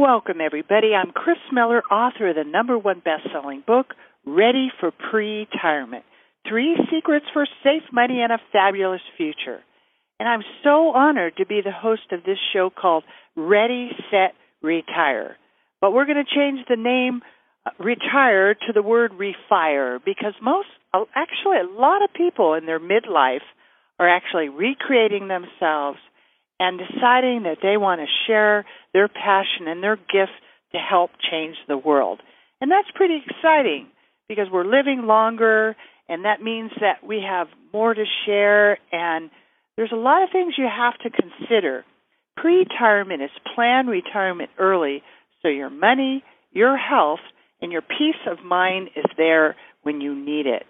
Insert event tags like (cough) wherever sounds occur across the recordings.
welcome everybody. I'm Kris Miller, author of the number one best-selling book, Ready for Pre-Retirement. Three secrets for safe money and a fabulous future. And I'm so honored to be the host of this show called Ready, Set, Retire. But we're going to change the name uh, retire to the word refire because most, actually, a lot of people in their midlife are actually recreating themselves and deciding that they want to share their passion and their gift to help change the world. And that's pretty exciting because we're living longer and that means that we have more to share and there's a lot of things you have to consider. Pre-retirement is plan retirement early so your money, your health, and your peace of mind is there when you need it.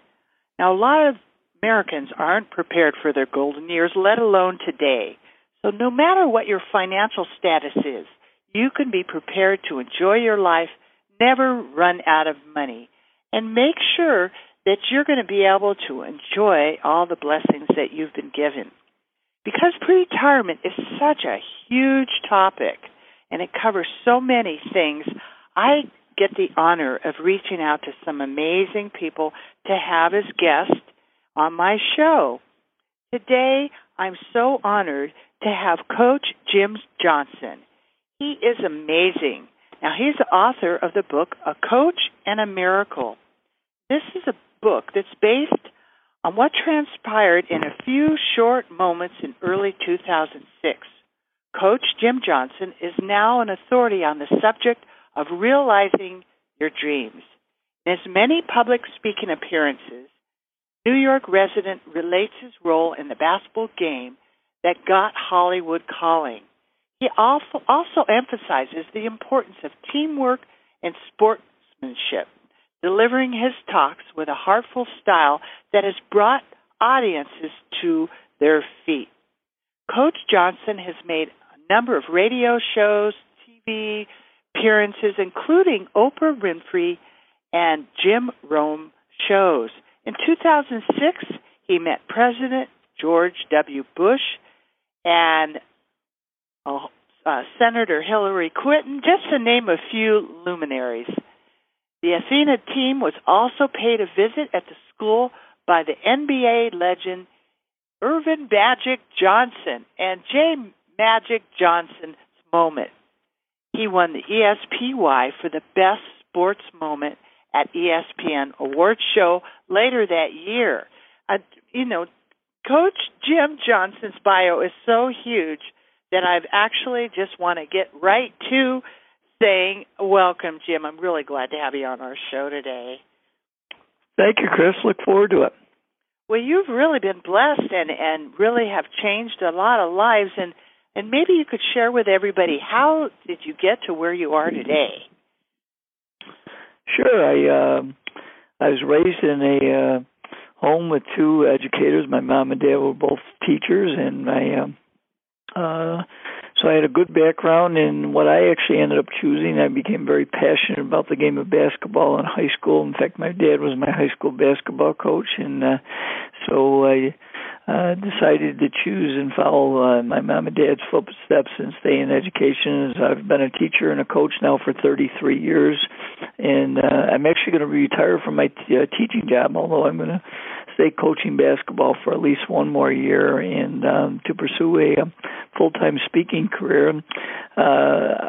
Now a lot of Americans aren't prepared for their golden years, let alone today. So no matter what your financial status is, you can be prepared to enjoy your life, never run out of money, and make sure that you're going to be able to enjoy all the blessings that you've been given. Because pre-retirement is such a huge topic and it covers so many things, I get the honor of reaching out to some amazing people to have as guests on my show. Today, I'm so honored to have Coach Jim Johnson. He is amazing. Now, he's the author of the book A Coach and a Miracle. This is a book that's based on what transpired in a few short moments in early 2006. Coach Jim Johnson is now an authority on the subject of realizing your dreams. In his many public speaking appearances, New York resident relates his role in the basketball game that got Hollywood calling. He also, emphasizes the importance of teamwork and sportsmanship, delivering his talks with a heartful style that has brought audiences to their feet. Coach Johnson has made a number of radio shows, TV appearances, including Oprah Winfrey and Jim Rome shows. In 2006, he met President George W. Bush and uh, uh, Senator Hillary Clinton, just to name a few luminaries. The Athena team was also paid a visit at the school by the NBA legend Earvin Magic Johnson and J. Magic Johnson's moment. He won the ESPY for the best sports moment at ESPN Awards show later that year. Uh, you know, Coach Jim Johnson's bio is so huge that I've actually just want to get right to saying welcome, Jim. I'm really glad to have you on our show today. Thank you, Kris. Look forward to it. Well, you've really been blessed and and really have changed a lot of lives and and maybe you could share with everybody how did you get to where you are today? Sure. I uh, I was raised in a uh, home with two educators. My mom and dad were both teachers, and my um, uh, so I had a good background in what I actually ended up choosing. I became very passionate about the game of basketball in high school. In fact, my dad was my high school basketball coach, and uh, so I uh, decided to choose and follow uh, my mom and dad's footsteps and stay in education. As I've been a teacher and a coach now for 33 years, and uh, I'm actually going to retire from my t- uh, teaching job. Although I'm going to stay coaching basketball for at least one more year and um, to pursue a, a full-time speaking career. Uh,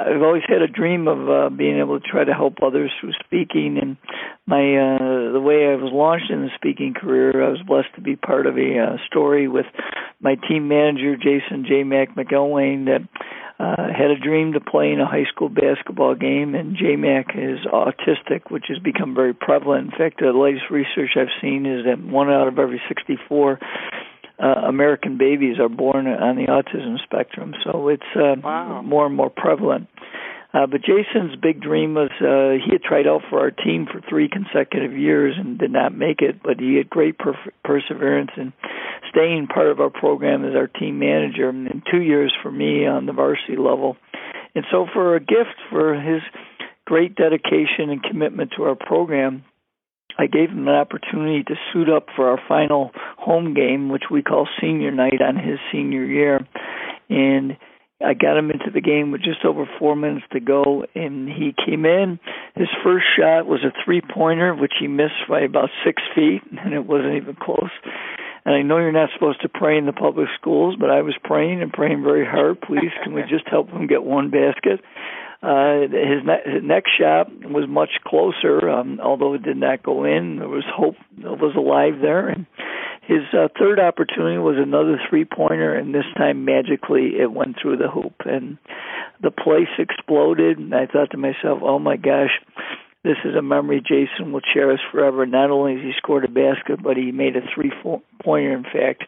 I've always had a dream of uh, being able to try to help others through speaking, and my uh, the way I was launched in the speaking career, I was blessed to be part of a uh, story with my team manager Jason J. Mac McElwain that uh, had a dream to play in a high school basketball game, and JMac is autistic, which has become very prevalent. In fact, the latest research I've seen is that one out of every 64 uh, American babies are born on the autism spectrum, so it's uh, wow. more and more prevalent. Uh, but Jason's big dream was uh, he had tried out for our team for three consecutive years and did not make it, but he had great per- perseverance and staying part of our program as our team manager, and two years for me on the varsity level. And so, for a gift for his great dedication and commitment to our program, I gave him an opportunity to suit up for our final home game, which we call senior night on his senior year. And I got him into the game with just over four minutes to go, and he came in. His first shot was a three pointer, which he missed by about six feet, and it wasn't even close. And I know you're not supposed to pray in the public schools, but I was praying and praying very hard. Please, can we (laughs) just help him get one basket? Uh, his, ne- his next shot was much closer, um, although it did not go in. There was hope that was alive there, and his uh, third opportunity was another three pointer, and this time magically it went through the hoop, and the place exploded. And I thought to myself, "Oh my gosh, this is a memory Jason will cherish forever. Not only has he scored a basket, but he made a three pointer, in fact.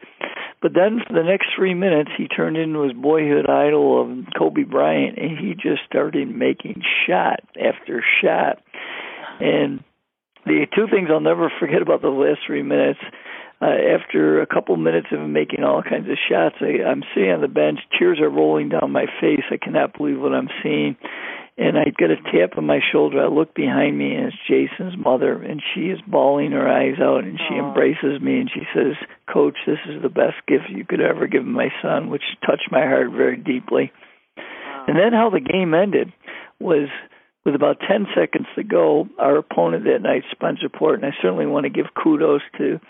But then for the next three minutes, he turned into his boyhood idol of Kobe Bryant, and he just started making shot after shot. And the two things I'll never forget about the last three minutes. Uh, after a couple minutes of making all kinds of shots, I, I'm sitting on the bench. Tears are rolling down my face. I cannot believe what I'm seeing and I get a tap on my shoulder. I look behind me, and it's Jason's mother, and she is bawling her eyes out, and she Aww. embraces me, and she says, "Coach, this is the best gift you could ever give my son," which touched my heart very deeply. Wow. And then how the game ended was with about 10 seconds to go, our opponent that night, Spencerport, and I certainly want to give kudos to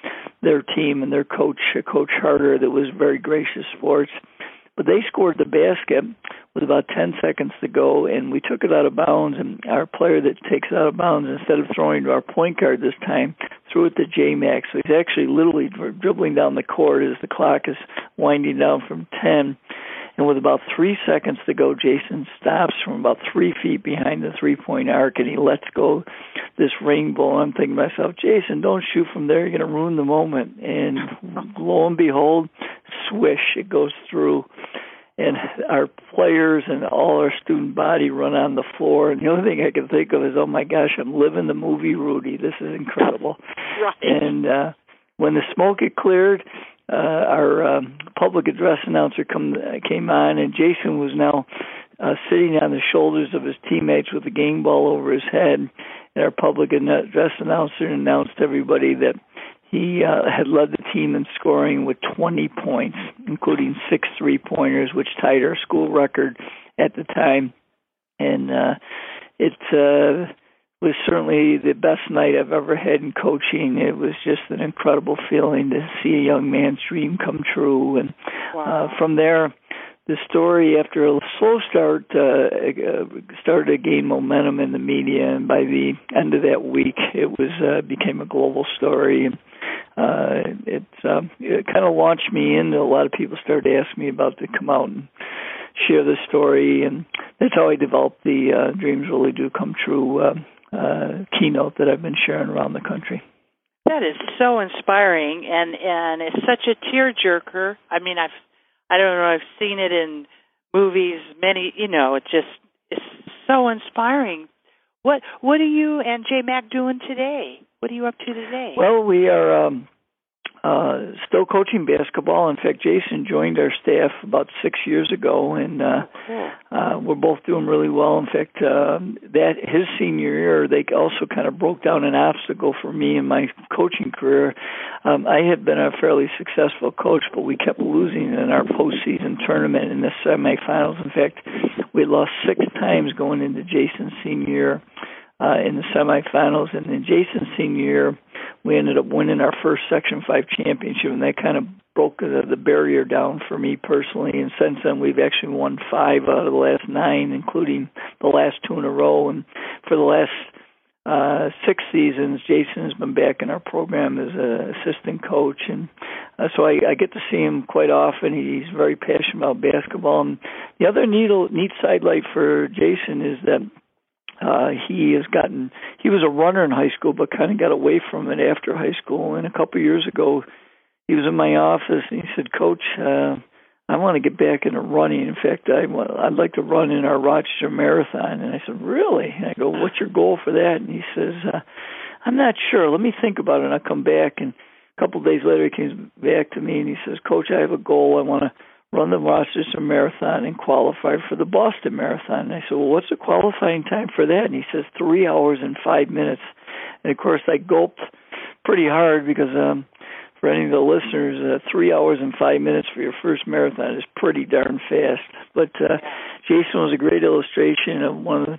their team and their coach, uh, Coach Harder, that was very gracious for us. But they scored the basket with about 10 seconds to go, and we took it out of bounds. And our player that takes it out of bounds, instead of throwing to our point guard this time, threw it to J Max. So he's actually literally dribbling down the court as the clock is winding down from 10. And with about three seconds to go, Jason stops from about three feet behind the three point arc and he lets go this rainbow. I'm thinking to myself, Jason, don't shoot from there. You're going to ruin the moment. And lo and behold, swish, it goes through and our players and all our student body run on the floor. And the only thing I can think of is, oh my gosh, I'm living the movie Rudy. This is incredible. Right. And uh, when the smoke had cleared, uh, our um, public address announcer come came on, and Jason was now uh, sitting on the shoulders of his teammates with a game ball over his head. And our public address announcer announced everybody that he uh, had led the team in scoring with 20 points, including six three pointers, which tied our school record at the time. And uh, it uh, was certainly the best night I've ever had in coaching. It was just an incredible feeling to see a young man's dream come true. And wow. uh, from there, the story after a slow start uh, uh, started to gain momentum in the media and by the end of that week it was uh, became a global story and uh it uh, it kind of launched me into a lot of people started to ask me about to come out and share the story and that's how I developed the uh dreams really do come true uh, uh keynote that I've been sharing around the country that is so inspiring and and it's such a tearjerker I mean I've I don't know. I've seen it in movies. Many, you know, it just it's so inspiring. What What are you and J Mac doing today? What are you up to today? Well, we are um, uh, still coaching basketball. In fact, Jason joined our staff about six years ago, and uh, cool. uh, we're both doing really well. In fact, uh, that his senior year, they also kind of broke down an obstacle for me in my coaching career. Um, I had been a fairly successful coach, but we kept losing in our postseason tournament in the semifinals. In fact, we lost six times going into Jason's senior year uh, in the semifinals, and in Jason's senior year we ended up winning our first Section 5 championship, and that kind of broke the, the barrier down for me personally. And since then, we've actually won five out of the last nine, including the last two in a row. And for the last uh, six seasons, Jason has been back in our program as an assistant coach, and uh, so I, I get to see him quite often. He's very passionate about basketball. And the other neat neat sidelight for Jason is that uh, he has gotten he was a runner in high school but kind of got away from it after high school and a couple years ago he was in my office and he said coach uh I want to get back into running. In fact, I want, I'd like to run in our Rochester Marathon. And I said, really? And I go, what's your goal for that? And he says, uh, I'm not sure. Let me think about it. And I'll come back. And a couple of days later, he came back to me and he says, Coach, I have a goal. I want to run the Rochester Marathon and qualify for the Boston Marathon. And I said, Well, what's the qualifying time for that? And he says, Three hours and five minutes. And of course, I gulped pretty hard because um, for any of the listeners, uh, three hours and five minutes for your first marathon is pretty darn fast. But uh, Jason was a great illustration of one of the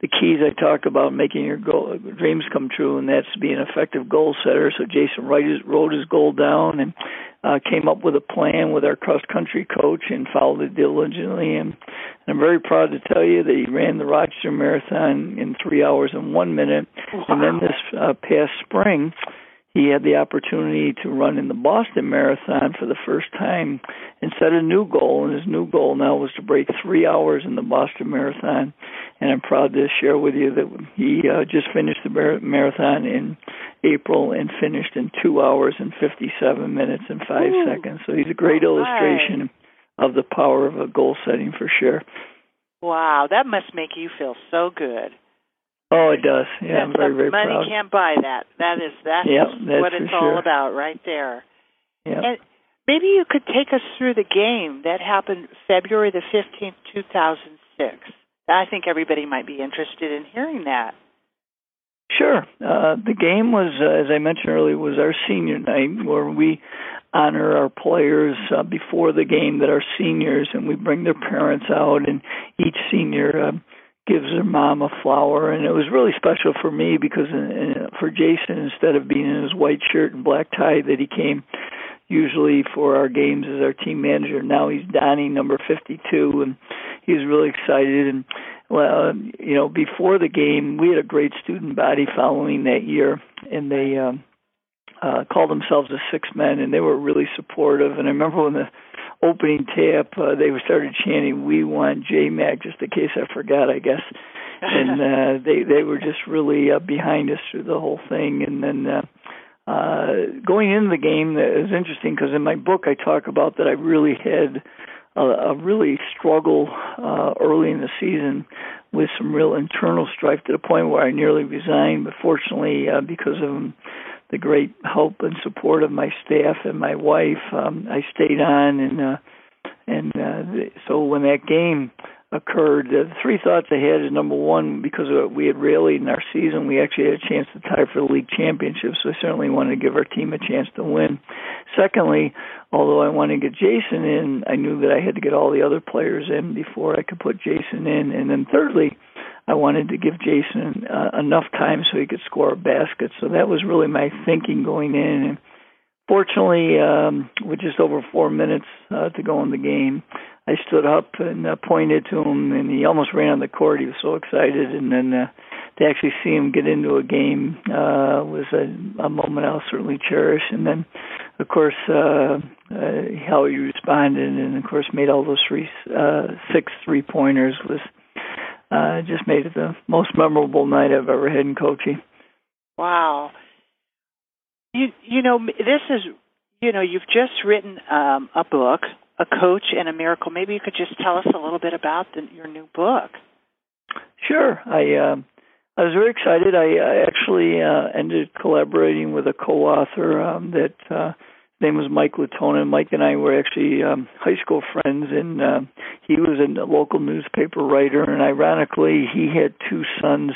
the keys I talk about making your goal, dreams come true, and that's being an effective goal setter. So Jason wrote his, wrote his goal down and uh, came up with a plan with our cross country coach and followed it diligently. And, and I'm very proud to tell you that he ran the Rochester Marathon in three hours and one minute. Wow. And then this uh, past spring, he had the opportunity to run in the Boston Marathon for the first time and set a new goal. And his new goal now was to break three hours in the Boston Marathon. And I'm proud to share with you that he uh, just finished the marathon in April and finished in two hours and 57 minutes and five Ooh. seconds. So he's a great All illustration of the power of a goal setting for sure. Wow, that must make you feel so good. Oh, it does. Yeah, I'm very, very money proud. can't buy that. That is that's Yep, that's what it's sure. all about right there. Yeah. And maybe you could take us through the game that happened February the fifteenth, two thousand six. I think everybody might be interested in hearing that. Sure. Uh, the game was, uh, as I mentioned earlier, was our senior night where we honor our players uh, before the game that are seniors, and we bring their parents out, and each senior uh, gives her mom a flower, and it was really special for me because uh, for Jason, instead of being in his white shirt and black tie that he came usually for our games as our team manager, now he's donning number 52, and he was really excited. And well, you know, before the game, we had a great student body following that year, and they um, uh, called themselves the Six Men, and they were really supportive. And I remember when the opening tap, uh, they started chanting, "We want J Mac," just in case I forgot, I guess. and (laughs) uh, they they were just really uh, behind us through the whole thing. And then uh, uh, going into the game, it was interesting because in my book I talk about that I really had a, a really struggle uh, early in the season with some real internal strife to the point where I nearly resigned. But fortunately, uh, because of the great help and support of my staff and my wife, um, I stayed on. And uh, and uh, so when that game occurred, the three thoughts I had is number one, because we had rallied in our season, we actually had a chance to tie for the league championship. So I certainly wanted to give our team a chance to win. Secondly, although I wanted to get Jason in, I knew that I had to get all the other players in before I could put Jason in. And then thirdly, I wanted to give Jason uh, enough time so he could score a basket. So that was really my thinking going in. And fortunately, um, with just over four minutes uh, to go in the game, I stood up and uh, pointed to him, and he almost ran on the court. He was so excited, and then uh, to actually see him get into a game uh, was a, a moment I'll certainly cherish. And then, of course, uh, uh, how he responded, and of course, made all those three, uh, six three pointers was uh, just made it the most memorable night I've ever had in coaching. Wow. You you know this is you know you've just written um, a book, a coach and a miracle. Maybe you could just tell us a little bit about the, your new book. Sure. I um, I was very excited. I, I actually uh, ended collaborating with a co-author um, that uh, name was Mike Latona. Mike and I were actually um, high school friends, and uh, he was a local newspaper writer. And ironically, he had two sons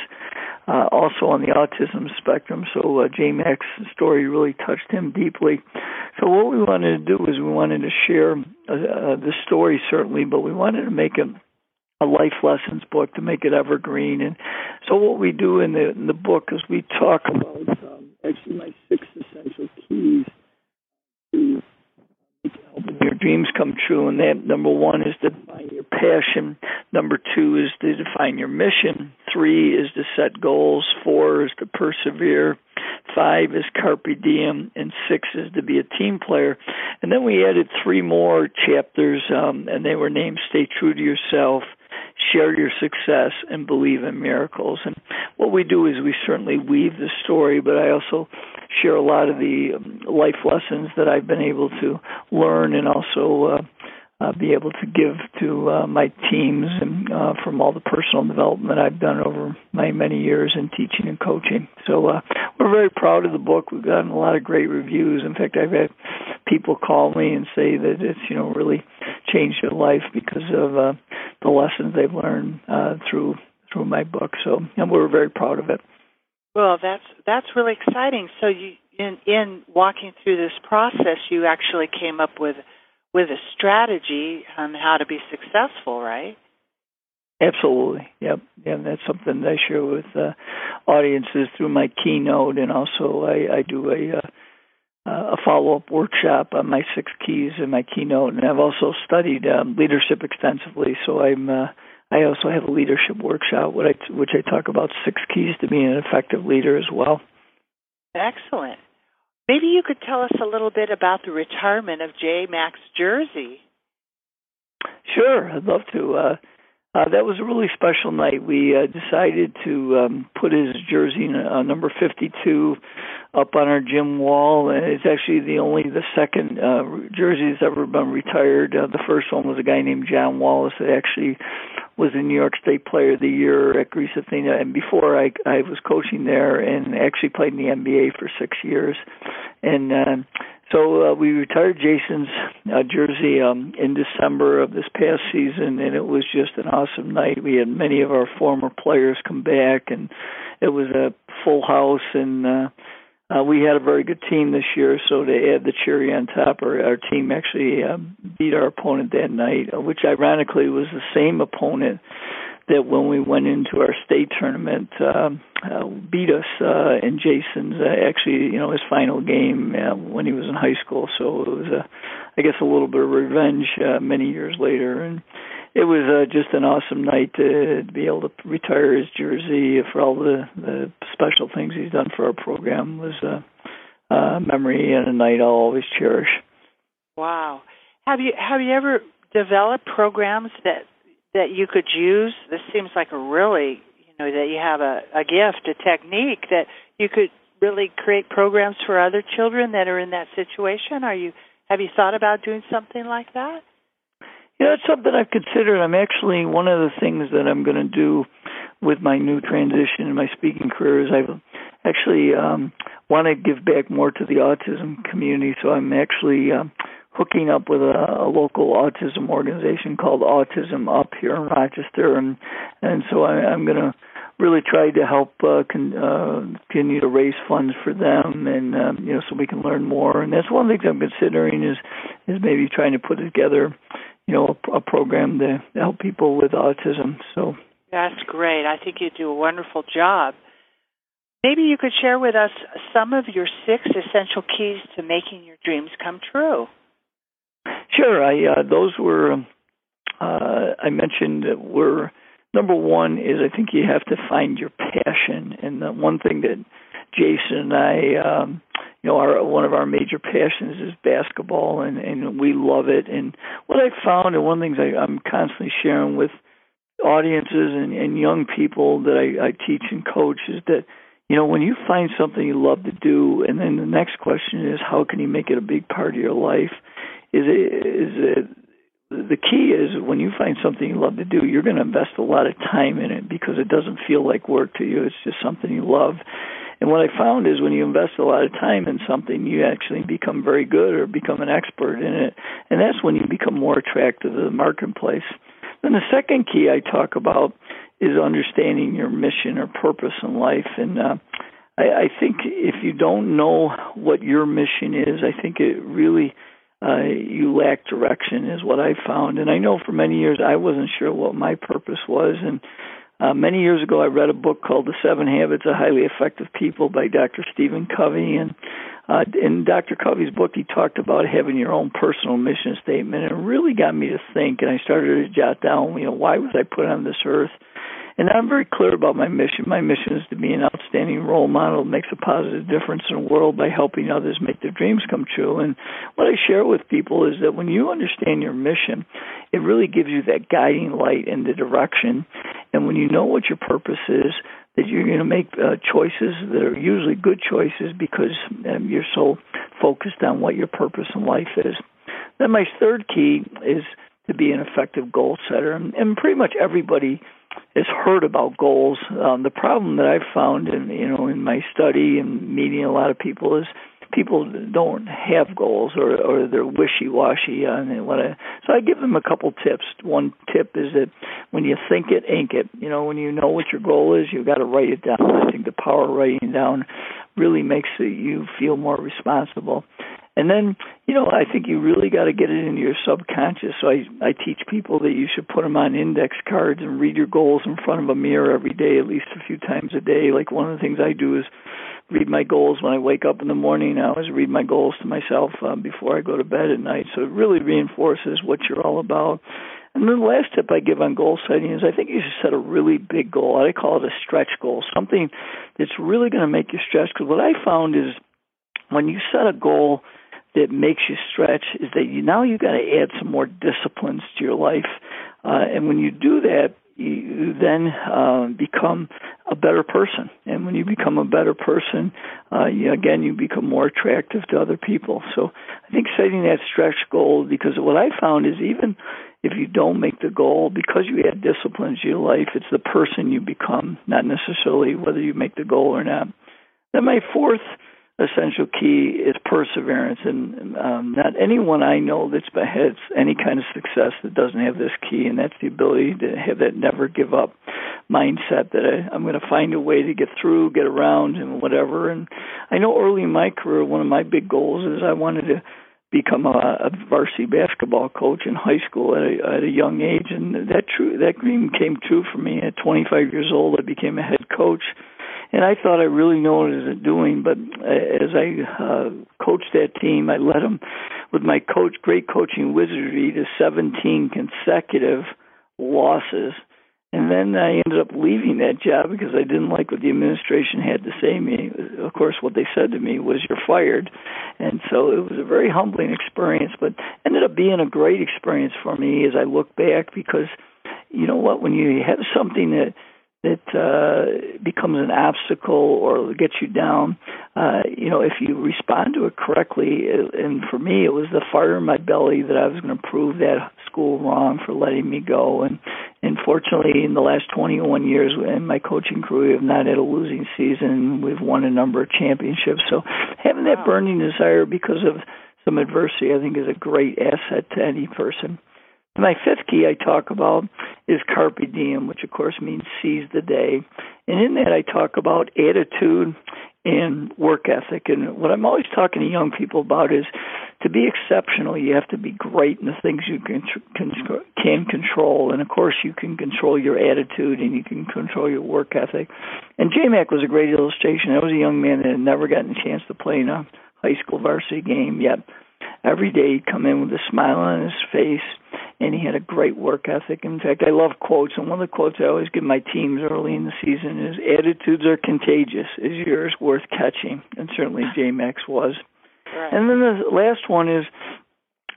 uh, also on the autism spectrum. So uh, J Mac's story really touched him deeply. So what we wanted to do is we wanted to share uh, uh, the story certainly, but we wanted to make it a life lessons book to make it evergreen. And so what we do in the in the book is we talk about um, actually my six essential keys to helping your dreams come true. And that number one is to define your passion. Number two is to define your mission. Three is to set goals. Four is to persevere. Five is carpe diem, and six is to be a team player. And then we added three more chapters, um, and they were named "Stay True to Yourself." Share your success and believe in miracles. And what we do is we certainly weave the story, but I also share a lot of the um, life lessons that I've been able to learn and also uh, uh, be able to give to uh, my teams and uh, from all the personal development I've done over my many years in teaching and coaching. So uh, we're very proud of the book. We've gotten a lot of great reviews. In fact, I've had people call me and say that it's you know really changed their life because of uh, the lessons they've learned uh, through through my book. So and we're very proud of it. Well, that's that's really exciting. So you in in walking through this process, you actually came up with with a strategy on how to be successful, right? Absolutely. Yep. Yeah, that's something I share with uh, audiences through my keynote, and also I, I do a uh, a follow up workshop on my six keys and my keynote, and I've also studied um, leadership extensively. So I'm uh, I also have a leadership workshop, which I, which I talk about six keys to being an effective leader as well. Excellent. Maybe you could tell us a little bit about the retirement of J. Mac's Jersey. Sure, I'd love to. Uh, uh, that was a really special night. We uh, decided to um, put his jersey, uh, number 52, up on our gym wall. And it's actually the only the second uh, jersey that's ever been retired. Uh, the first one was a guy named John Wallace that actually was the New York State Player of the Year at Greece Athena. And before I I was coaching there and actually played in the NBA for six years. And uh, so uh, we retired Jason's uh, jersey um, in December of this past season, and it was just an awesome night. We had many of our former players come back, and it was a full house. And uh, uh, we had a very good team this year. So to add the cherry on top, our, our team actually uh, beat our opponent that night, uh, which ironically was the same opponent that when we went into our state tournament um, uh, beat us uh, in Jason's uh, actually you know his final game uh, when he was in high school. So it was a I guess a little bit of revenge uh, many years later, and it was uh, just an awesome night to, be able to retire his jersey for all the, the special things he's done for our program. Was a, a memory and a night I'll always cherish. Wow. Have you have you ever developed programs that that you could use? This seems like a really, you know, that you have a, a gift, a technique that you could really create programs for other children that are in that situation. Are you have you thought about doing something like that? Yeah, it's something I've considered. I'm actually one of the things that I'm going to do with my new transition in my speaking career is I've actually um, want to give back more to the autism community. So I'm actually um, hooking up with a, a local autism organization called Autism Up here in Rochester, and and so I, I'm going to really try to help uh, con, uh, continue to raise funds for them, and um, you know, so we can learn more. And that's one of the things I'm considering is is maybe trying to put together, you know, a, a program to help people with autism. So that's great. I think you do a wonderful job. Maybe you could share with us some of your six essential keys to making your dreams come true. Sure. I uh, those were uh, I mentioned were number one is I think you have to find your passion, and the one thing that Jason and I, um, you know, our one of our major passions is basketball, and and we love it. And what I found, and one of the things I, I'm constantly sharing with audiences and, and young people that I, I teach and coach is that you know when you find something you love to do, and then the next question is how can you make it a big part of your life is is it, the key is when you find something you love to do, you're going to invest a lot of time in it because it doesn't feel like work to you. It's just something you love. And what I found is when you invest a lot of time in something, you actually become very good or become an expert in it. And that's when you become more attractive to the marketplace. Then the second key I talk about is understanding your mission or purpose in life. And uh, I, I think if you don't know what your mission is, I think it really uh, you lack direction is what I found. And I know for many years I wasn't sure what my purpose was. And uh, many years ago I read a book called The Seven Habits of Highly Effective People by Dr. Stephen Covey. And uh, in Dr. Covey's book, he talked about having your own personal mission statement. And it really got me to think. And I started to jot down, you know, why was I put on this earth? And I'm very clear about my mission. My mission is to be an outstanding role model makes a positive difference in the world by helping others make their dreams come true. And what I share with people is that when you understand your mission, it really gives you that guiding light in the direction. And when you know what your purpose is, that you're going to make uh, choices that are usually good choices because um, you're so focused on what your purpose in life is. Then my third key is to be an effective goal setter. And, and pretty much everybody has heard about goals. Um, the problem that I've found in you know in my study and meeting a lot of people is people don't have goals or or they're wishy washy on they want to. So I give them a couple tips. One tip is that when you think it, ink it. You know, when you know what your goal is, you've got to write it down. I think the power of writing down really makes you feel more responsible. And then, you know, I think you really got to get it into your subconscious. So I I teach people that you should put them on index cards and read your goals in front of a mirror every day, at least a few times a day. Like one of the things I do is read my goals when I wake up in the morning. I always read my goals to myself um, before I go to bed at night. So it really reinforces what you're all about. And then the last tip I give on goal setting is I think you should set a really big goal. I call it a stretch goal, something that's really going to make you stretch. Because what I found is when you set a goal that makes you stretch is that you now you got to add some more disciplines to your life, uh, and when you do that, you then uh, become a better person. And when you become a better person, uh, you, again, you become more attractive to other people. So I think setting that stretch goal, because what I found is even if you don't make the goal, because you add disciplines to your life, it's the person you become, not necessarily whether you make the goal or not. Then my fourth essential key is perseverance, and um, not anyone I know that's had any kind of success that doesn't have this key, and that's the ability to have that never give up mindset that I, I'm going to find a way to get through, get around, and whatever. And I know early in my career, one of my big goals is I wanted to become a, a varsity basketball coach in high school at a, at a young age, and that true that dream came true for me. At 25 years old, I became a head coach and I thought I really knew what I was doing. But as I uh, coached that team, I led them with my coach, great coaching wizardry, to 17 consecutive losses. And then I ended up leaving that job because I didn't like what the administration had to say to me. Of course, what they said to me was, "You're fired," and so it was a very humbling experience, but ended up being a great experience for me as I look back because, you know what, when you have something that that uh, becomes an obstacle or gets you down, uh, you know, if you respond to it correctly, and for me, it was the fire in my belly that I was going to prove that school wrong for letting me go. And, and fortunately, in the last 21 years in my coaching career, we have not had a losing season. We've won a number of championships. So having that burning desire because of some adversity, I think, is a great asset to any person. My fifth key I talk about is carpe diem, which of course means seize the day. And in that I talk about attitude and work ethic. And what I'm always talking to young people about is to be exceptional, you have to be great in the things you can, can, control. And of course, you can control your attitude and you can control your work ethic. And JMac was a great illustration. I was a young man that had never gotten a chance to play in a high school varsity game yet. Every day he'd come in with a smile on his face and he had a great work ethic. In fact, I love quotes, and one of the quotes I always give my teams early in the season is "Attitudes are contagious. Is yours worth catching?" And certainly (laughs) J Mac's was. Right. And then the last one is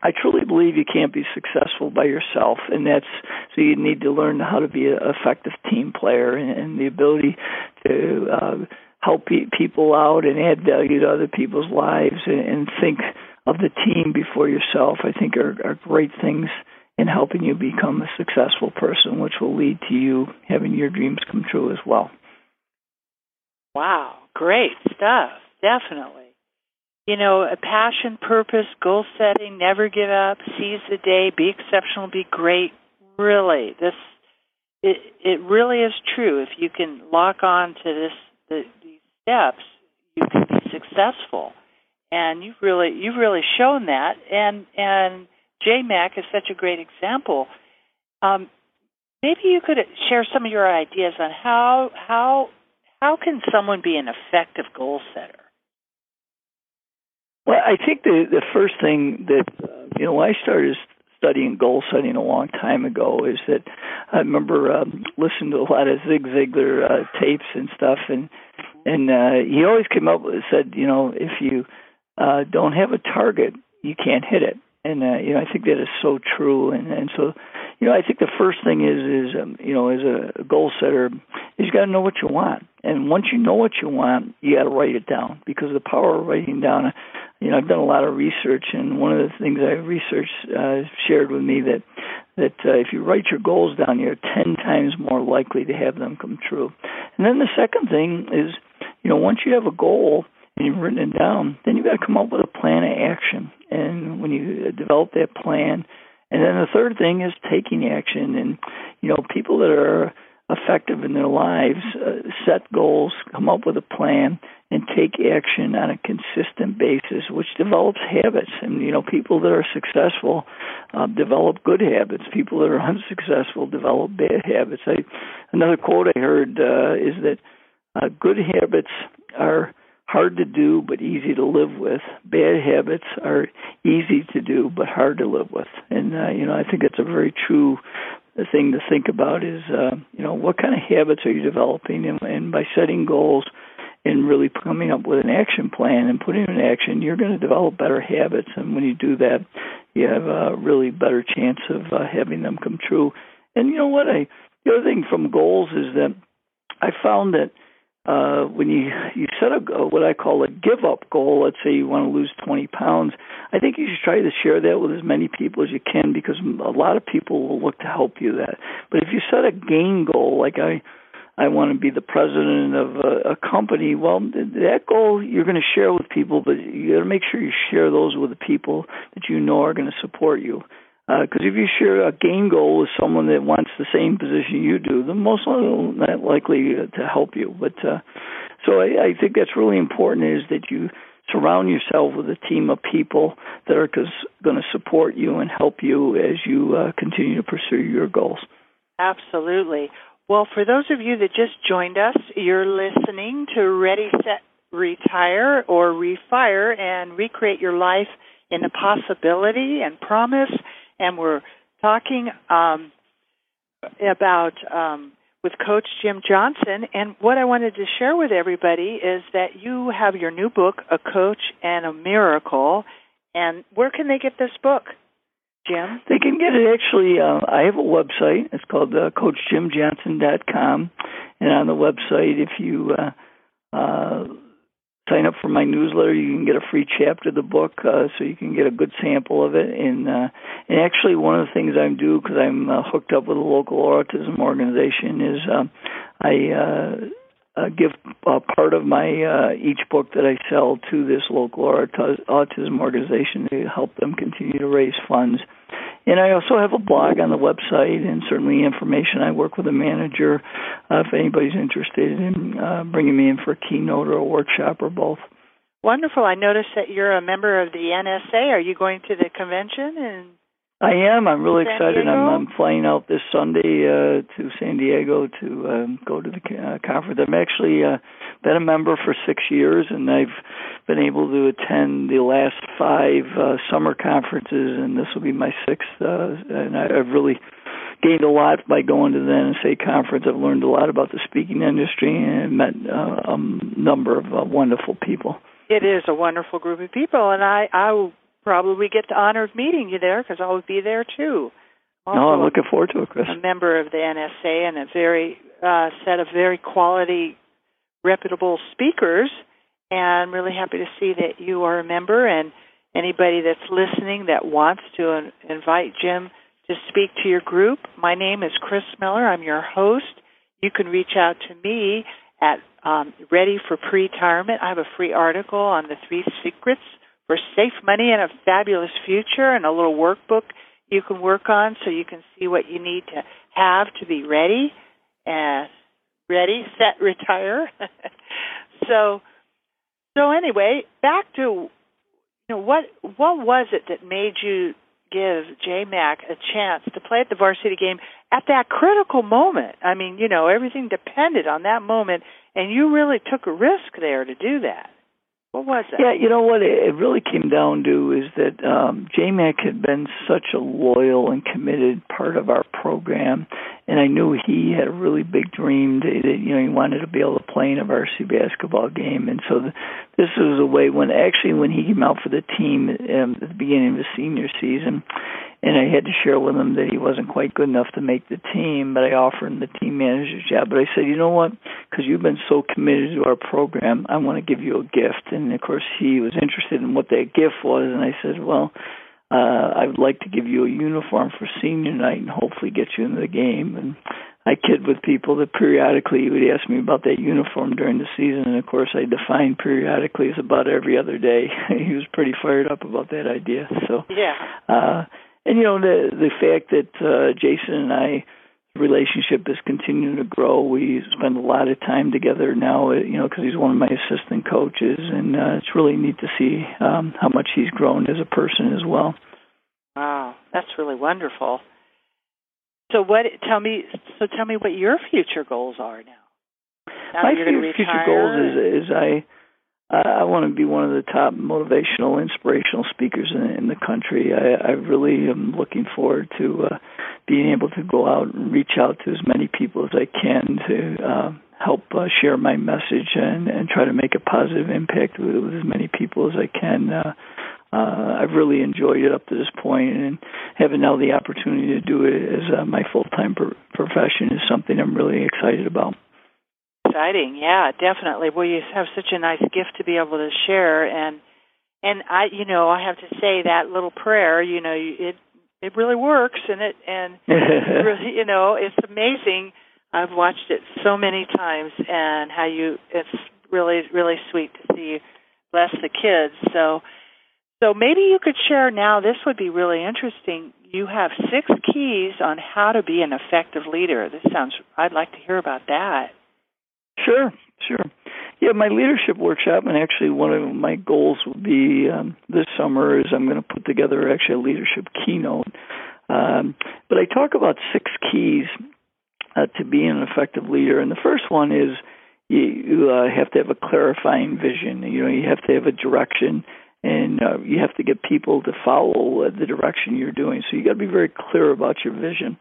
I truly believe you can't be successful by yourself, and that's so you need to learn how to be an effective team player and, and the ability to uh, help pe- people out and add value to other people's lives and, and think of the team before yourself. I think are, are great things in helping you become a successful person, which will lead to you having your dreams come true as well. Wow, great stuff. Definitely. You know, a passion, purpose, goal setting, never give up, seize the day, be exceptional, be great. Really, this it it really is true. If you can lock on to this the, these steps, you can be successful. And you've really you've really shown that. And and JMac is such a great example. Um, maybe you could share some of your ideas on how how how can someone be an effective goal setter? Well, I think the the first thing that uh, you know I started studying goal setting a long time ago is that I remember um, listening to a lot of Zig Ziglar uh, tapes and stuff, and and uh, he always came up with said, you know, if you uh, don't have a target, you can't hit it and uh, you know I think that is so true. And and so you know I think the first thing is is um, you know as a goal setter you got to know what you want. And once you know what you want you got to write it down. Because the power of writing down you know I've done a lot of research and one of the things I researched uh, shared with me that that uh, if you write your goals down you're 10 times more likely to have them come true. And then the second thing is you know once you have a goal and you've written it down, then you've got to come up with a plan of action. And when you develop that plan, and then the third thing is taking action. And you know, people that are effective in their lives uh, set goals, come up with a plan, and take action on a consistent basis, which develops habits. And you know, people that are successful uh, develop good habits. People that are unsuccessful develop bad habits. I, another quote I heard uh, is that uh, good habits are hard to do but easy to live with. Bad habits are easy to do but hard to live with. And uh, you know, I think it's a very true thing to think about is uh, you know what kind of habits are you developing, and, and by setting goals and really coming up with an action plan and putting it in action, you're going to develop better habits. And when you do that, you have a really better chance of uh, having them come true. And you know what? I the other thing from goals is that I found that uh, when you you set a what I call a give up goal, let's say you want to lose 20 pounds, I think you should try to share that with as many people as you can because a lot of people will look to help you that. But if you set a gain goal, like I I want to be the president of a, a company. Well, that goal you're going to share with people, but you got to make sure you share those with the people that you know are going to support you. Because uh, if you share a game goal with someone that wants the same position you do, then most not likely to help you. But uh, so I, I think that's really important is that you surround yourself with a team of people that are going to support you and help you as you uh, continue to pursue your goals. Absolutely. Well, for those of you that just joined us, you're listening to Ready, Set, Retire or Refire and Recreate Your Life in the Possibility and Promise. And we're talking um, about um, with Coach Jim Johnson. And what I wanted to share with everybody is that you have your new book, A Coach and a Miracle. And where can they get this book? Jim? They can get it actually. Uh, I have a website. It's called uh, CoachJimJohnson.com, and on the website, if you uh, uh, sign up for my newsletter, you can get a free chapter of the book, uh, so you can get a good sample of it. And uh, and actually, one of the things I do because I'm uh, hooked up with a local autism organization is uh, I. Uh, uh, give uh, part of my uh, each book that I sell to this local autism organization to help them continue to raise funds. And I also have a blog on the website and certainly information. I work with a manager uh, if anybody's interested in uh, bringing me in for a keynote or a workshop or both. Wonderful. I noticed that you're a member of the NSA. Are you going to the convention and I am. I'm really San excited. I'm, I'm flying out this Sunday uh, to San Diego to um, go to the uh, conference. I've actually uh, been a member for six years, and I've been able to attend the last five uh, summer conferences, and this will be my sixth. Uh, and I, I've really gained a lot by going to the NSA conference. I've learned a lot about the speaking industry and met uh, a number of uh, wonderful people. It is a wonderful group of people, and I I probably get the honor of meeting you there because I'll be there too. Also no, I'm looking forward to it, Kris. A member of the NSA and a very uh, set of very quality, reputable speakers, and I'm really happy to see that you are a member. And anybody that's listening that wants to invite Jim to speak to your group, my name is Kris Miller. I'm your host. You can reach out to me at um, Ready for Pre-Retirement. I have a free article on the three secrets for safe money and a fabulous future and a little workbook you can work on so you can see what you need to have to be ready and ready, set, (laughs) retire. so so anyway, back to you know what what was it that made you give JMac a chance to play at the varsity game at that critical moment? I mean, you know, everything depended on that moment and you really took a risk there to do that. What was it? Yeah, you know what it really came down to is that um, JMac had been such a loyal and committed part of our program, and I knew he had a really big dream that you know he wanted to be able to play in a varsity basketball game, and so the, this was a way when actually when he came out for the team um, at the beginning of his senior season and I had to share with him that he wasn't quite good enough to make the team, but I offered him the team manager's job. But I said, you know what? Because you've been so committed to our program, I want to give you a gift. And of course, he was interested in what that gift was, and I said, well, uh, I would like to give you a uniform for senior night and hopefully get you into the game. And I kid with people that periodically he would ask me about that uniform during the season, and of course I define periodically as about every other day. (laughs) he was pretty fired up about that idea. So yeah. Uh, and you know the the fact that uh, Jason and I relationship is continuing to grow. We spend a lot of time together now, you know, because he's one of my assistant coaches, and uh, it's really neat to see um, how much he's grown as a person as well. Wow, that's really wonderful. So what? Tell me. So tell me what your future goals are now. now my future goals is is I I want to be one of the top motivational, inspirational speakers in, in the country. I, I really am looking forward to uh, being able to go out and reach out to as many people as I can to uh, help uh, share my message and, and try to make a positive impact with, with as many people as I can. Uh, uh, I've really enjoyed it up to this point, and having now the opportunity to do it as uh, my full time per- profession is something I'm really excited about exciting. Yeah, definitely. Well, you have such a nice gift to be able to share, and and I, you know, I have to say that little prayer, you know, it it really works, and it and (laughs) really, you know, it's amazing. I've watched it so many times, and how you, it's really really sweet to see you bless the kids. So. So maybe you could share now. This would be really interesting. You have six keys on how to be an effective leader. This sounds. I'd like to hear about that. Sure, sure. Yeah, my leadership workshop, and actually one of my goals will be um, this summer is I'm going to put together actually a leadership keynote. Um, but I talk about six keys uh, to being an effective leader, and the first one is you, you uh, have to have a clarifying vision. You know, you have to have a direction, and uh, you have to get people to follow uh, the direction you're doing. So you got to be very clear about your vision.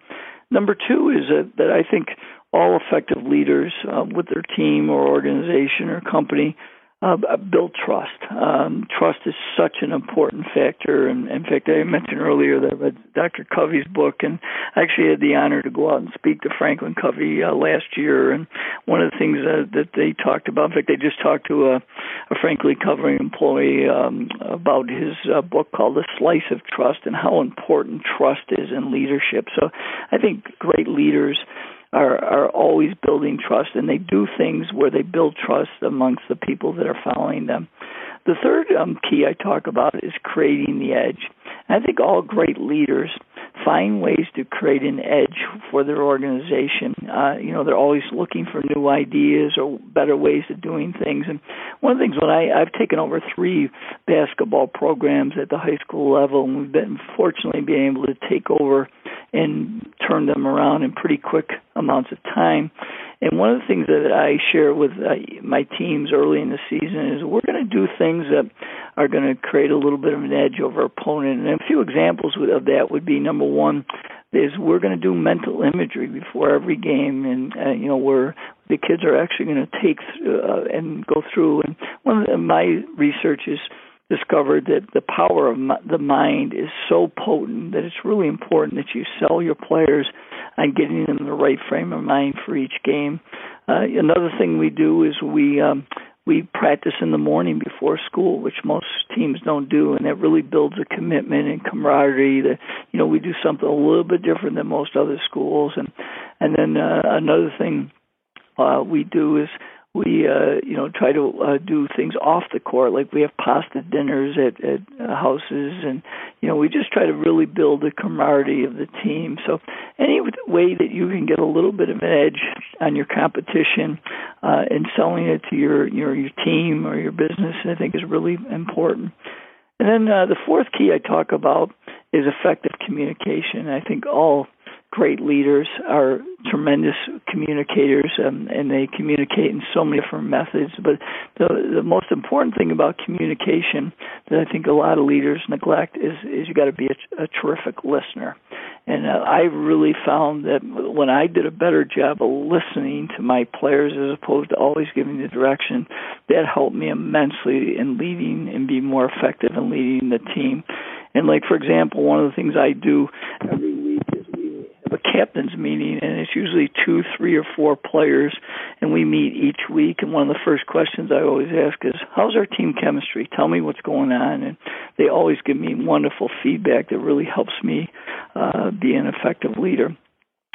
Number two is that I think all effective leaders uh, with their team or organization or company uh, build trust. Um, trust is such an important factor. And in fact, I mentioned earlier that I read Dr. Covey's book, and I actually had the honor to go out and speak to Franklin Covey uh, last year. And one of the things that, that they talked about, in fact, they just talked to a, a Franklin Covey employee um, about his uh, book called The Speed of Trust and how important trust is in leadership. So I think great leaders are are always building trust and they do things where they build trust amongst the people that are following them. The third um, key I talk about is creating the edge. I think all great leaders find ways to create an edge for their organization. Uh, you know, they're always looking for new ideas or better ways of doing things. And one of the things when I, I've taken over three basketball programs at the high school level, and we've been fortunately being able to take over and turn them around in pretty quick amounts of time. And one of the things that I share with uh, my teams early in the season is we're going to do things that are going to create a little bit of an edge over our opponent. And a few examples of that would be number one is we're going to do mental imagery before every game, and uh, you know where the kids are actually going to take uh, and go through. And one of the, my research is discovered that the power of the mind is so potent that it's really important that you sell your players on getting them the right frame of mind for each game. Uh, another thing we do is we um, we practice in the morning before school, which most teams don't do, and that really builds a commitment and camaraderie. That you know we do something a little bit different than most other schools, and and then uh, another thing uh, we do is we uh you know try to uh, do things off the court. Like we have pasta dinners at at uh, houses and you know we just try to really build the camaraderie of the team. So any way that you can get a little bit of an edge on your competition uh and selling it to your your your team or your business i think is really important. And then uh, the fourth key i talk about is effective communication. I think all great leaders are tremendous communicators um, and they communicate in so many different methods. But the the most important thing about communication that I think a lot of leaders neglect is is you got to be a, a terrific listener. And uh, I really found that when I did a better job of listening to my players as opposed to always giving the direction that helped me immensely in leading and being more effective in leading the team. And like for example one of the things I do every a captain's meeting, and it's usually two, three, or four players, and we meet each week. And one of the first questions I always ask is, "How's our team chemistry? Tell me what's going on." And they always give me wonderful feedback that really helps me uh, be an effective leader.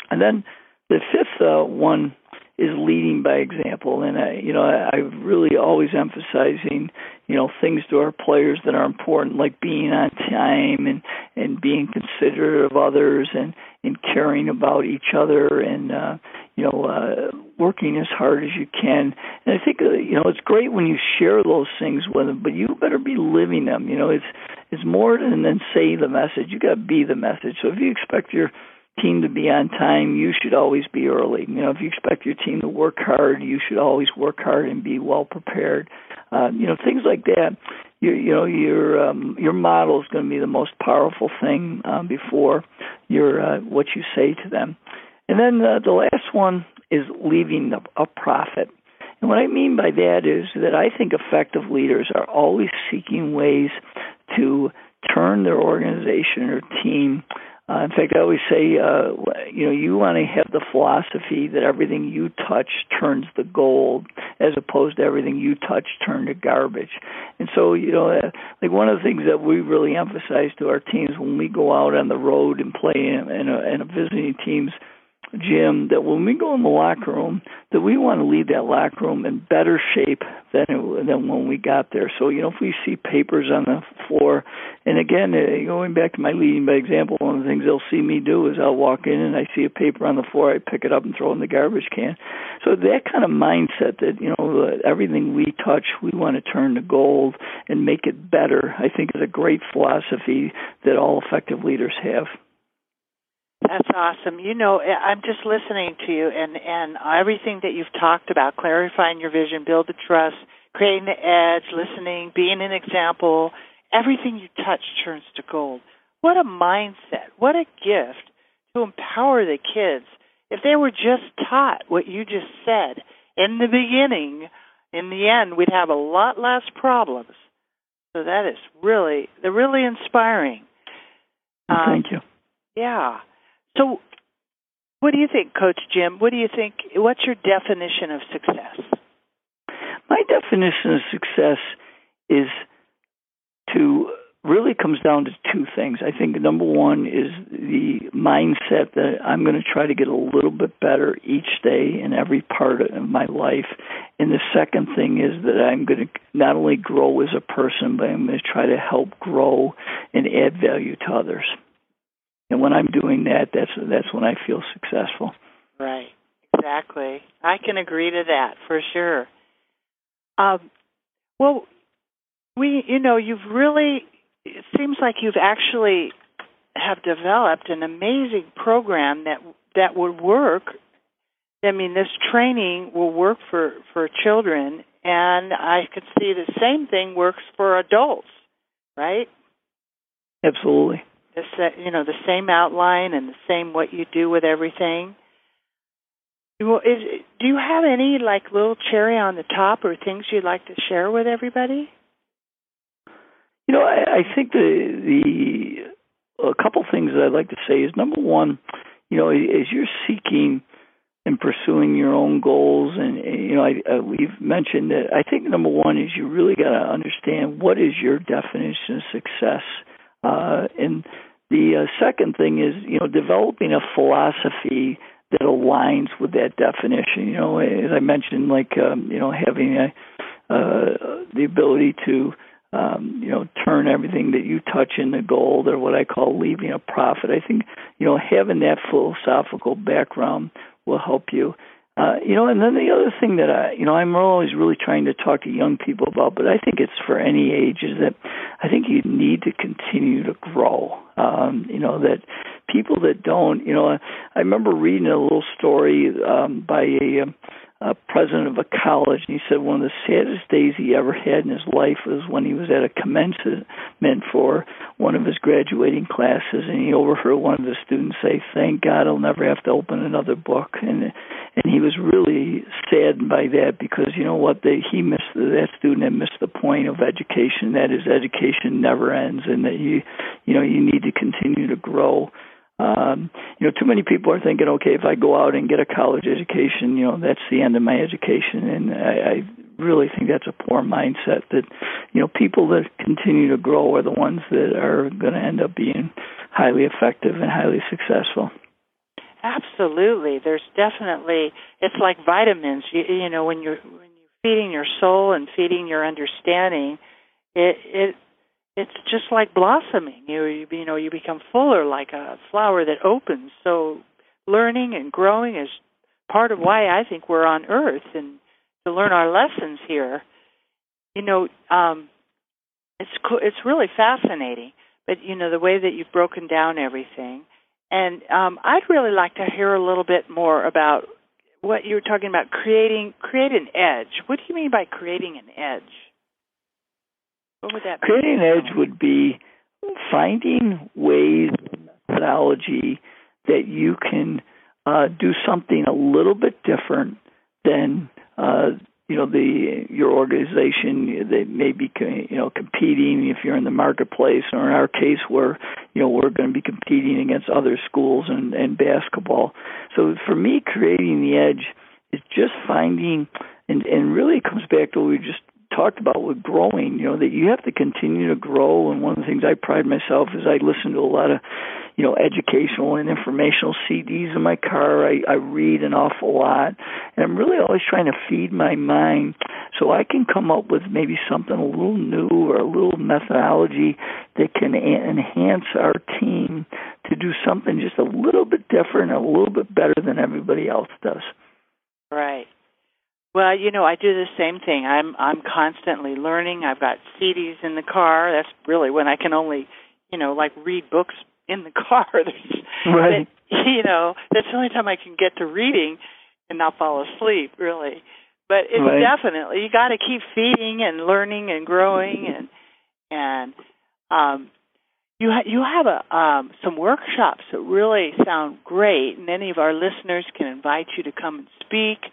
And then the fifth uh, one is leading by example, and I, you know, I, I really always emphasizing, you know, things to our players that are important, like being on time and and being considerate of others, and and caring about each other and uh, you know uh, working as hard as you can. And I think uh, you know it's great when you share those things with them, but you better be living them. You know, it's it's more than than say the message. You got to be the message. So if you expect your team to be on time, you should always be early. You know, if you expect your team to work hard, you should always work hard and be well prepared. Uh, you know, things like that. You, you know, your um, your model is going to be the most powerful thing um, before your uh, what you say to them. And then uh, the last one is leaving a, a profit. And what I mean by that is that I think effective leaders are always seeking ways to turn their organization or team uh, in fact, I always say, uh, you know, you want to have the philosophy that everything you touch turns to gold, as opposed to everything you touch turn to garbage. And so, you know, uh, like one of the things that we really emphasize to our teams when we go out on the road and play in, in, a, in a visiting teams Jim, that when we go in the locker room, that we want to leave that locker room in better shape than it, than when we got there. So you know, if we see papers on the floor, and again, uh, going back to my leading by example, one of the things they'll see me do is I'll walk in and I see a paper on the floor, I pick it up and throw it in the garbage can. So that kind of mindset that you know uh, everything we touch, we want to turn to gold and make it better. I think is a great philosophy that all effective leaders have. That's awesome. You know, I'm just listening to you and and everything that you've talked about, clarifying your vision, build the trust, creating the edge, listening, being an example, everything you touch turns to gold. What a mindset. What a gift to empower the kids. If they were just taught what you just said in the beginning, in the end we'd have a lot less problems. So that is really they're really inspiring. Thank um, you. Yeah. So, what do you think, Coach Jim? What do you think? What's your definition of success? My definition of success is to really comes down to two things. I think number one is the mindset that I'm going to try to get a little bit better each day in every part of my life. And the second thing is that I'm going to not only grow as a person, but I'm going to try to help grow and add value to others. And when I'm doing that, that's that's when I feel successful. Right. Exactly. I can agree to that for sure. Um, well, we, you know, you've really. It seems like you've actually have developed an amazing program that that would work. I mean, this training will work for for children, and I could see the same thing works for adults, right? Absolutely the you know the same outline and the same what you do with everything. Is, do you have any like little cherry on the top or things you'd like to share with everybody? You know, I, I think the the a couple things that I'd like to say is number one, you know, as you're seeking and pursuing your own goals, and you know, I, uh, we've mentioned that. I think number one is you really got to understand what is your definition of success uh, and the uh, second thing is, you know, developing a philosophy that aligns with that definition. You know, as I mentioned, like um, you know, having a, uh, the ability to um, you know turn everything that you touch into gold, or what I call leaving a profit. I think you know having that philosophical background will help you. Uh, you know, and then the other thing that I, you know, I'm always really trying to talk to young people about, but I think it's for any age, is that I think you need to continue to grow. Um, you know, that people that don't, you know, I remember reading a little story um, by a, um, uh, president of a college, and he said one of the saddest days he ever had in his life was when he was at a commencement for one of his graduating classes, and he overheard one of the students say, "Thank God I'll never have to open another book." And and he was really saddened by that because you know what they he missed that student had missed the point of education that is education never ends and that you you know you need to continue to grow um, you know, too many people are thinking, okay, if I go out and get a college education, you know, that's the end of my education, and I, I really think that's a poor mindset. That you know, people that continue to grow are the ones that are going to end up being highly effective and highly successful. Absolutely, there's definitely it's like vitamins. You, you know, when you're when you're feeding your soul and feeding your understanding, it it it's just like blossoming. You you, know you become fuller like a flower that opens. So learning and growing is part of why I think we're on Earth and to learn our lessons here. You know, um, it's co- it's really fascinating. But you know the way that you've broken down everything, and um, I'd really like to hear a little bit more about what you were talking about creating create an edge. What do you mean by creating an edge? What would that creating an edge would be finding ways methodology that you can uh, do something a little bit different than uh, you know the your organization that may be you know competing if you're in the marketplace or in our case where you know we're going to be competing against other schools and and basketball. So for me creating the edge is just finding and and really comes back to what we just talked about with growing you know that you have to continue to grow and one of the things I pride myself is I listen to a lot of you know educational and informational CDs in my car. I, I read an awful lot, and I'm really always trying to feed my mind so I can come up with maybe something a little new or a little methodology that can enhance our team to do something just a little bit different, a little bit better than everybody else does. Right. Well, you know, I do the same thing. I'm I'm constantly learning. I've got CDs in the car. That's really when I can only, you know, like read books in the (laughs) car. There's, right. But, (laughs) you know, that's the only time I can get to reading and not fall asleep, really. But it's right. definitely you got to keep feeding and learning and growing and and um you ha- you have a um some workshops that really sound great and any of our listeners can invite you to come and speak.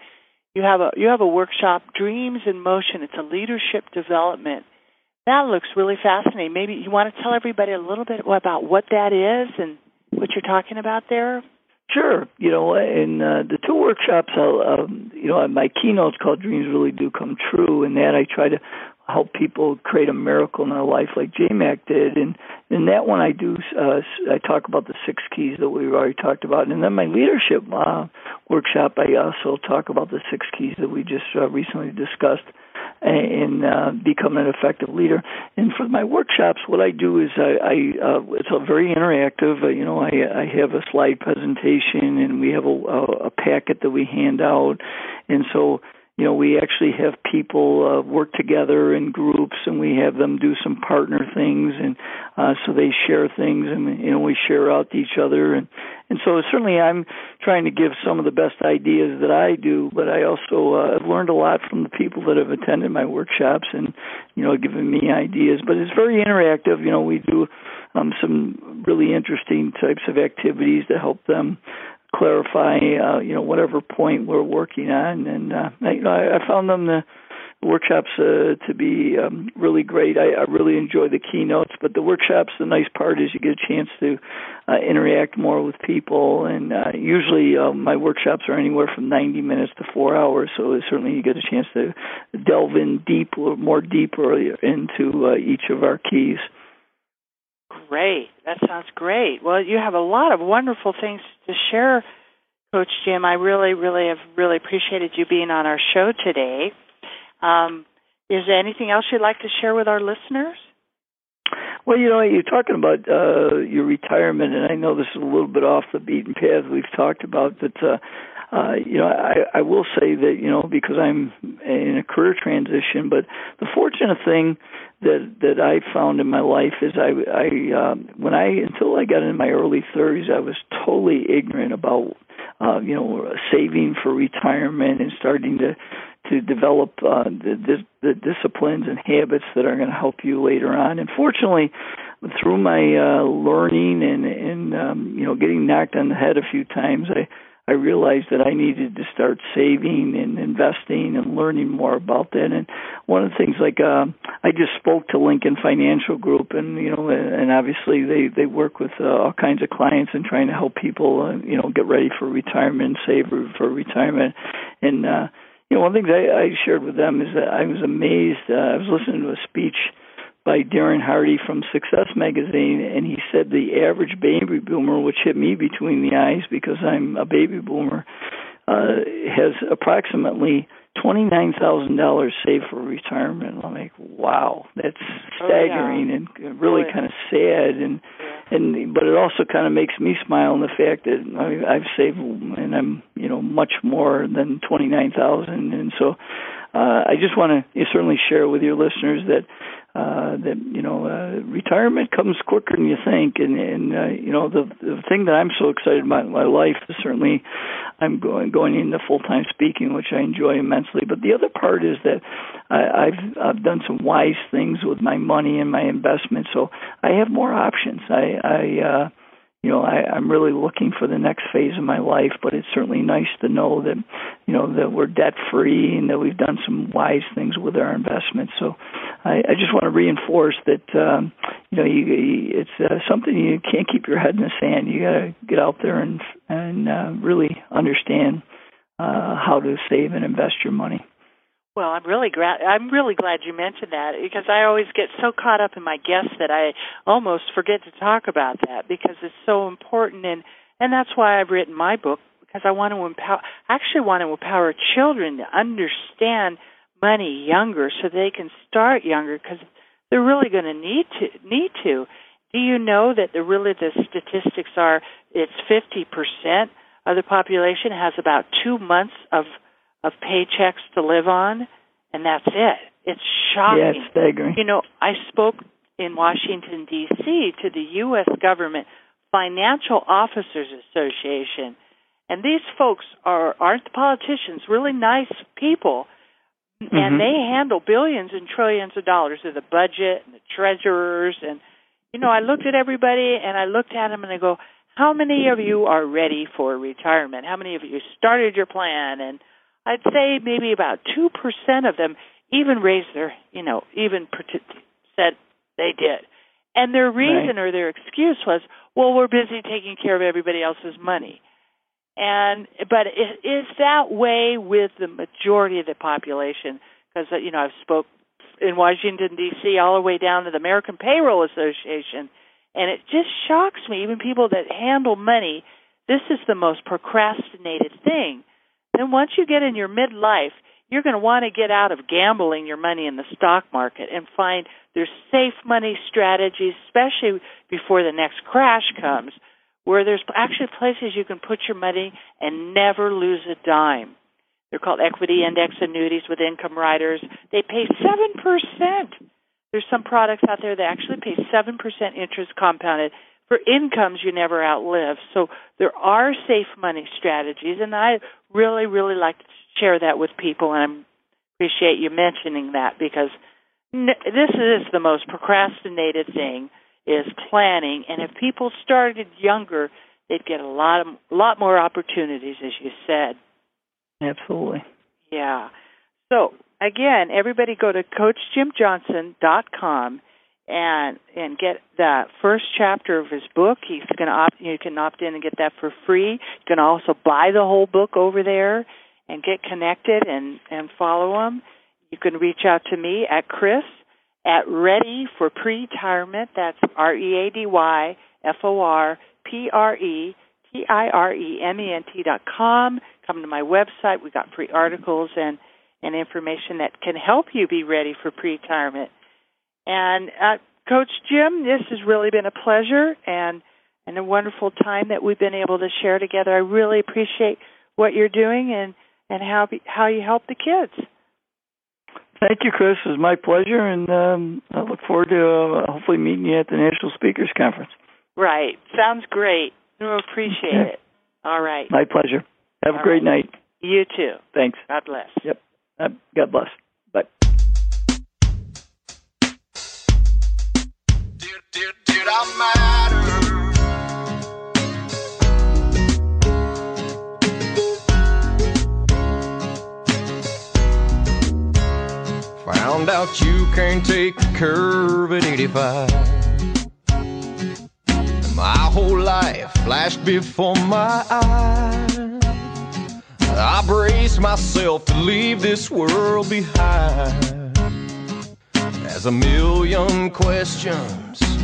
You have a you have a workshop Dreams in Motion. It's a leadership development that looks really fascinating. Maybe you want to tell everybody a little bit about what that is and what you're talking about there? Sure. You know, in uh, the two workshops, I'll, um, you know, my keynote's called "Dreams Really Do Come True," and that I try to help people create a miracle in their life, like JMac did. And in that one, I do uh, I talk about the six keys that we've already talked about, and then my leadership uh, workshop, I also talk about the six keys that we just uh, recently discussed in uh, becoming an effective leader. And for my workshops, what I do is I, I uh, it's a very interactive. Uh, you know, I, I have a slide presentation, and we have a, a packet that we hand out, and so you know, we actually have people uh, work together in groups, and we have them do some partner things, and uh, so they share things, and you know, we share out to each other, and and so certainly I'm trying to give some of the best ideas that I do, but I also uh, have learned a lot from the people that have attended my workshops, and you know, given me ideas. But it's very interactive. You know, we do um, some really interesting types of activities to help them clarify, uh, you know, whatever point we're working on. And uh, I, I found them the workshops uh, to be um, really great. I, I really enjoy the keynotes, but the workshops, the nice part is you get a chance to uh, interact more with people. And uh, usually uh, my workshops are anywhere from 90 minutes to four hours, so certainly you get a chance to delve in deep, more deeper into uh, each of our keys. Great. That sounds great. Well, you have a lot of wonderful things to share, Coach Jim. I really, really have really appreciated you being on our show today. Um, is there anything else you'd like to share with our listeners? Well, you know, you're talking about uh, your retirement, and I know this is a little bit off the beaten path we've talked about, but uh, uh, you know, I, I will say that you know because I'm in a career transition, but the fortunate thing that that I found in my life is I I um, when I until I got in my early 30s, I was totally ignorant about uh, you know saving for retirement and starting to to develop uh, the, the the disciplines and habits that are going to help you later on. And fortunately, through my uh, learning and and um, you know getting knocked on the head a few times, I I realized that I needed to start saving and investing and learning more about that. And one of the things, like uh, I just spoke to Lincoln Financial Group, and you know, and obviously they they work with uh, all kinds of clients and trying to help people, uh, you know, get ready for retirement, save for retirement, and uh, you know, one of the things I, I shared with them is that I was amazed. Uh, I was listening to a speech by Darren Hardy from Success Magazine, and he said the average baby boomer, which hit me between the eyes because I'm a baby boomer, uh, has approximately twenty nine thousand dollars saved for retirement. I'm like, wow, that's staggering oh, yeah. and really kind of sad and yeah. and but it also kind of makes me smile in the fact that I, I've saved and I'm you know much more than twenty nine thousand and so uh, I just want to certainly share with your listeners that uh, that you know uh, retirement comes quicker than you think, and and uh, you know the the thing that I'm so excited about in my life is certainly I'm going going into full time speaking, which I enjoy immensely. But the other part is that I, I've I've done some wise things with my money and my investments, so I have more options. I I uh, you know, I, I'm really looking for the next phase of my life, but it's certainly nice to know that, you know, that we're debt free and that we've done some wise things with our investments. So I, I just want to reinforce that, um, you know, you, it's uh, something you can't keep your head in the sand. You got to get out there and, and uh, really understand uh, how to save and invest your money. Well, I'm really glad. I'm really glad you mentioned that because I always get so caught up in my guests that I almost forget to talk about that because it's so important, and and that's why I've written my book because I want to empower. Actually, want to empower children to understand money younger so they can start younger because they're really going to need to need to. Do you know that the really the statistics are it's 50% of the population has about 2 months of of paychecks to live on, and that's it. It's shocking. Yeah, it's staggering. You know, I spoke in Washington D.C. to the U.S. government Financial Officers Association, and these folks are aren't the politicians, really nice people, mm-hmm. and they handle billions and trillions of dollars of the budget and the treasurers and you know, I looked at everybody and I looked at them and I go, how many of you are ready for retirement? How many of you started your plan and I'd say maybe about 2% of them even raised their, you know, even said they did. And their reason right. or their excuse was, well, we're busy taking care of everybody else's money. And but it is that way with the majority of the population because you know I've spoke in Washington D.C. all the way down to the American Payroll Association, and it just shocks me. Even people that handle money, this is the most procrastinated thing then once you get in your midlife, you're going to want to get out of gambling your money in the stock market and find there's safe money strategies, especially before the next crash mm-hmm. comes, where there's actually places you can put your money and never lose a dime. They're called equity mm-hmm. index annuities with income riders. They pay 7%. There's some products out there that actually pay 7% interest compounded for incomes you never outlive. So there are safe money strategies, and I really, really like to share that with people, and I appreciate you mentioning that because this is the most procrastinated thing is planning, and if people started younger, they'd get a lot of a lot more opportunities, as you said. Absolutely. Yeah. So again, everybody go to CoachJimJohnson.com and and get the first chapter of his book. He's going to opt. You can opt in and get that for free. You can also buy the whole book over there and get connected and and follow him. You can reach out to me at Kris at Ready for Pre-Tirement. That's R E A D Y F O R P R E T I R E M E N T dot com. Come to my website. We got free articles and and information that can help you be ready for pre-retirement. And uh, Coach Jim, this has really been a pleasure and and a wonderful time that we've been able to share together. I really appreciate what you're doing and and how how you help the kids. Thank you, Kris. It was my pleasure, and um, I look forward to uh, hopefully meeting you at the National Speakers Conference. Right. Sounds great. We'll appreciate okay. it. All right. My pleasure. Have All a great right. night. You too. Thanks. God bless. Yep. Uh, God bless. I matter? Found out you can't take the curve at 85. My whole life flashed before my eyes. I braced myself to leave this world behind. As a million questions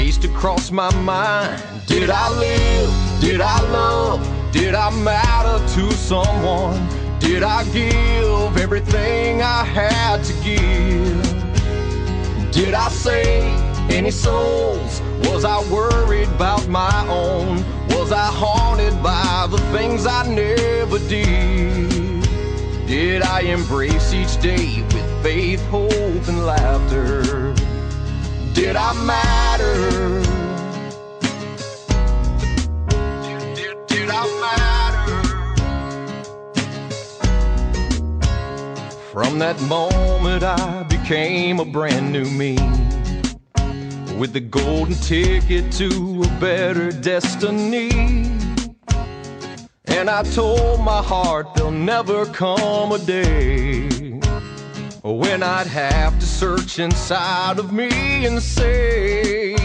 raced across my mind. Did I live? Did I love? Did I matter to someone? Did I give everything I had to give? Did I save any souls? Was I worried about my own? Was I haunted by the things I never did? Did I embrace each day with faith, hope, and laughter? Did I matter? Did, did, did I matter? From that moment, I became a brand new me with the golden ticket to a better destiny. And I told my heart there'll never come a day when I'd have to search inside of me and say,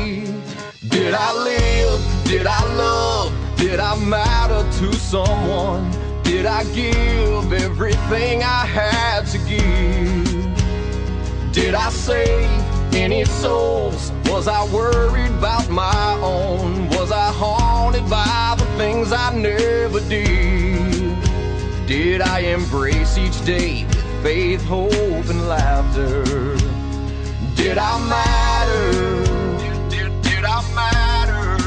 Did I live? Did I love? Did I matter to someone? Did I give everything I had to give? Did I save any souls? Was I worried about my own? Was I haunted by the things I never did? Did I embrace each day faith, hope, and laughter? Did I matter? Did, did, did I matter?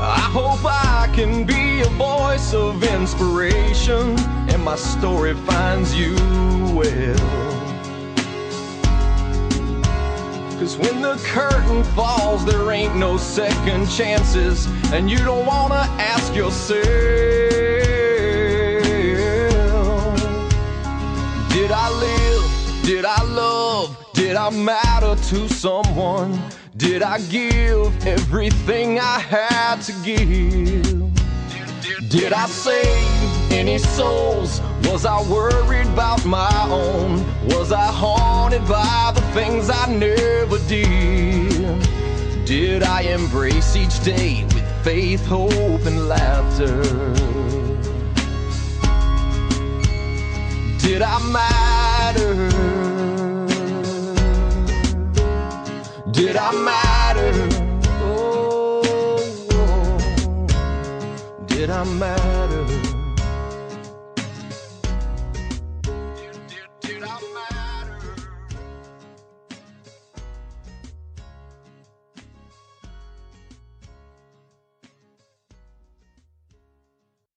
I hope I can be a voice of inspiration and my story finds you well. Cause when the curtain falls, there ain't no second chances, and you don't wanna ask yourself, Did I live? Did I love? Did I matter to someone? Did I give everything I had to give? Did I save any souls? Was I worried about my own? Was I haunted by the things I never did? Did I embrace each day with faith, hope, and laughter? Did I matter? Did I matter? Oh, did I matter?